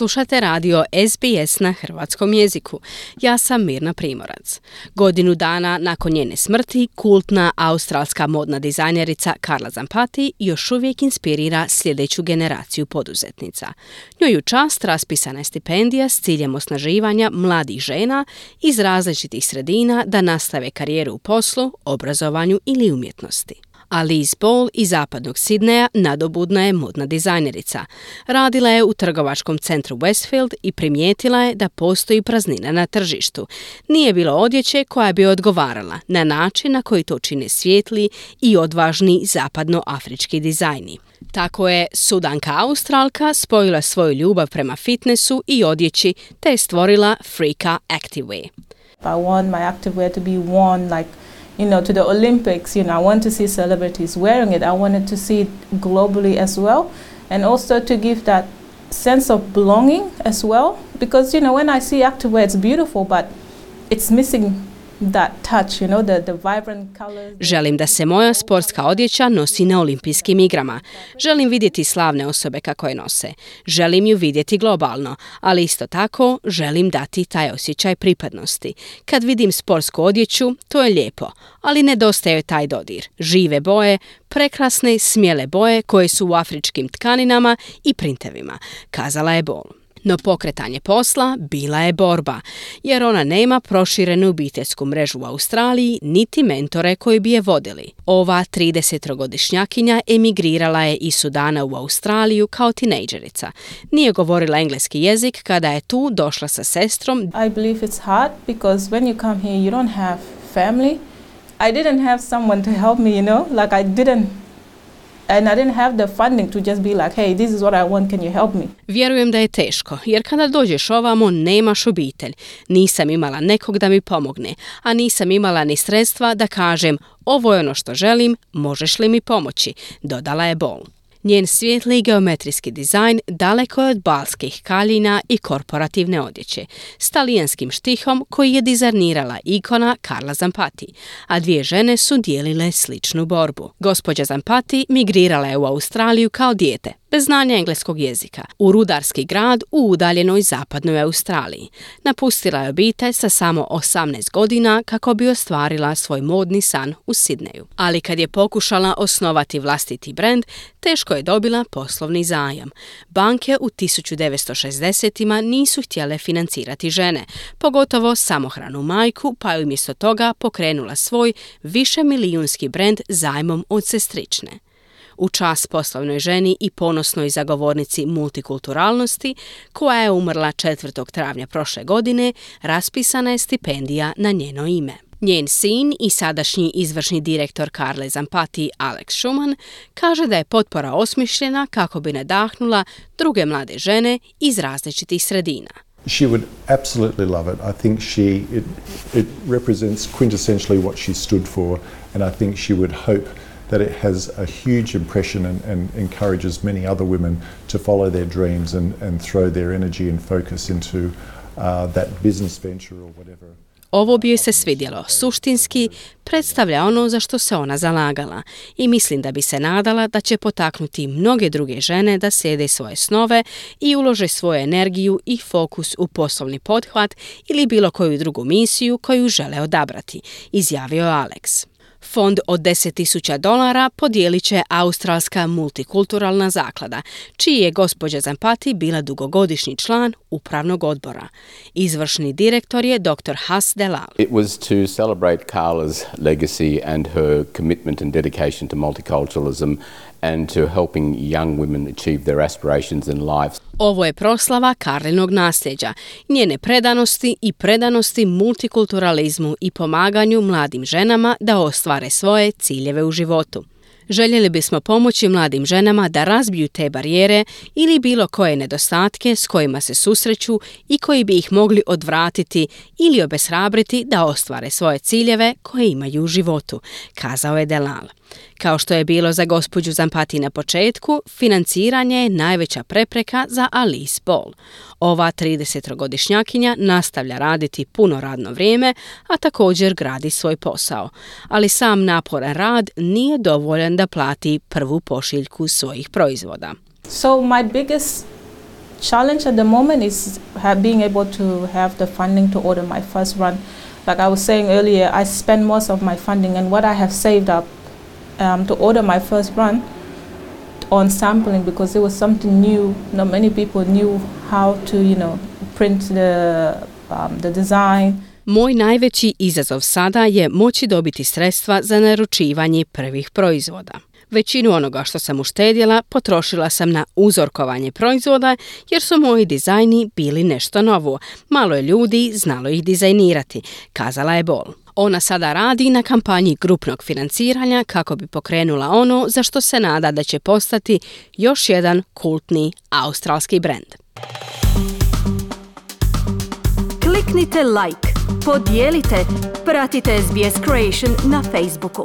Slušate radio SBS na hrvatskom jeziku. Ja sam Mirna Primorac. Godinu dana nakon njene smrti, kultna australska modna dizajnerica Karla Zampati još uvijek inspirira sljedeću generaciju poduzetnica. Njoj čast raspisana je stipendija s ciljem osnaživanja mladih žena iz različitih sredina da nastave karijeru u poslu, obrazovanju ili umjetnosti a Liz Ball iz zapadnog Sidneja nadobudna je modna dizajnerica. Radila je u trgovačkom centru Westfield i primijetila je da postoji praznina na tržištu. Nije bilo odjeće koja bi odgovarala na način na koji to čine svijetli i odvažni zapadnoafrički dizajni. Tako je Sudanka Australka spojila svoju ljubav prema fitnessu i odjeći te je stvorila Freaka Activewear. I want my activewear to be worn like you know, to the Olympics, you know, I want to see celebrities wearing it. I wanted to see it globally as well. And also to give that sense of belonging as well. Because, you know, when I see activewear, it's beautiful, but it's missing Želim da se moja sportska odjeća nosi na olimpijskim igrama. Želim vidjeti slavne osobe kako je nose. Želim ju vidjeti globalno, ali isto tako želim dati taj osjećaj pripadnosti. Kad vidim sportsku odjeću, to je lijepo, ali nedostaje taj dodir. Žive boje, prekrasne, smjele boje koje su u afričkim tkaninama i printevima, kazala je Bol. No pokretanje posla bila je borba, jer ona nema proširenu obiteljsku mrežu u Australiji, niti mentore koji bi je vodili. Ova 30-godišnjakinja emigrirala je iz Sudana u Australiju kao tinejdžerica. Nije govorila engleski jezik kada je tu došla sa sestrom. I believe it's hard because when you come here you don't have family. I didn't have someone to help me, you know, like I didn't and I didn't have the funding to just be like, hey, this is what I want, can you help me? Vjerujem da je teško, jer kada dođeš ovamo nemaš obitelj. Nisam imala nekog da mi pomogne, a nisam imala ni sredstva da kažem, ovo je ono što želim, možeš li mi pomoći, dodala je Bol. Njen svijetli geometrijski dizajn daleko je od balskih kaljina i korporativne odjeće, s talijanskim štihom koji je dizajnirala ikona Karla Zampati, a dvije žene su dijelile sličnu borbu. Gospođa Zampati migrirala je u Australiju kao dijete, bez znanja engleskog jezika, u rudarski grad u udaljenoj zapadnoj Australiji. Napustila je obitelj sa samo 18 godina kako bi ostvarila svoj modni san u Sidneju. Ali kad je pokušala osnovati vlastiti brend, teško je dobila poslovni zajam. Banke u 1960-ima nisu htjele financirati žene, pogotovo samohranu majku, pa je umjesto toga pokrenula svoj više milijunski brend zajmom od sestrične. U čas poslovnoj ženi i ponosnoj zagovornici multikulturalnosti, koja je umrla 4. travnja prošle godine, raspisana je stipendija na njeno ime. Njen sin i sadašnji izvršni direktor Karle Zampati Alex Schumann kaže da je potpora osmišljena kako bi nadahnula druge mlade žene iz različitih sredina. She would absolutely love it. I think she it, it represents quintessentially what she stood for and I think she would hope that it has a huge impression and, and encourages many other women to follow their dreams and, and throw their energy and focus into uh, that business venture or whatever. Ovo bi joj se svidjelo. Suštinski predstavlja ono za što se ona zalagala i mislim da bi se nadala da će potaknuti mnoge druge žene da slijede svoje snove i ulože svoju energiju i fokus u poslovni pothvat ili bilo koju drugu misiju koju žele odabrati, izjavio Alex. Fond od 10.000 dolara podijelit će Australska multikulturalna zaklada, čiji je gospođa Zampati bila dugogodišnji član upravnog odbora. Izvršni direktor je dr. Has Delal. It was to celebrate Carla's legacy and her commitment and dedication to multiculturalism and to helping young women achieve their aspirations in life. Ovo je proslava Karlinog nasljeđa, njene predanosti i predanosti multikulturalizmu i pomaganju mladim ženama da ostvare svoje ciljeve u životu. Željeli bismo pomoći mladim ženama da razbiju te barijere ili bilo koje nedostatke s kojima se susreću i koji bi ih mogli odvratiti ili obeshrabriti da ostvare svoje ciljeve koje imaju u životu, kazao je Delal. Kao što je bilo za gospođu Zampati na početku, financiranje je najveća prepreka za Alice Ball. Ova 30-godišnjakinja nastavlja raditi puno radno vrijeme, a također gradi svoj posao. Ali sam naporan rad nije dovoljan da plati prvu pošiljku svojih proizvoda. So my biggest challenge at the moment is being able to have the funding to order my first run. Like I was saying earlier, I spend most of my funding and what I have saved up um, to order my first run on sampling because it was something new. Not many people knew how to, you know, print the, um, the design. Moj najveći izazov sada je moći dobiti sredstva za naručivanje prvih proizvoda. Većinu onoga što sam uštedjela potrošila sam na uzorkovanje proizvoda jer su moji dizajni bili nešto novo. Malo je ljudi znalo ih dizajnirati, kazala je Bol. Ona sada radi na kampanji grupnog financiranja kako bi pokrenula ono za što se nada da će postati još jedan kultni australski brend. Kliknite like, podijelite, pratite SBS Creation na Facebooku.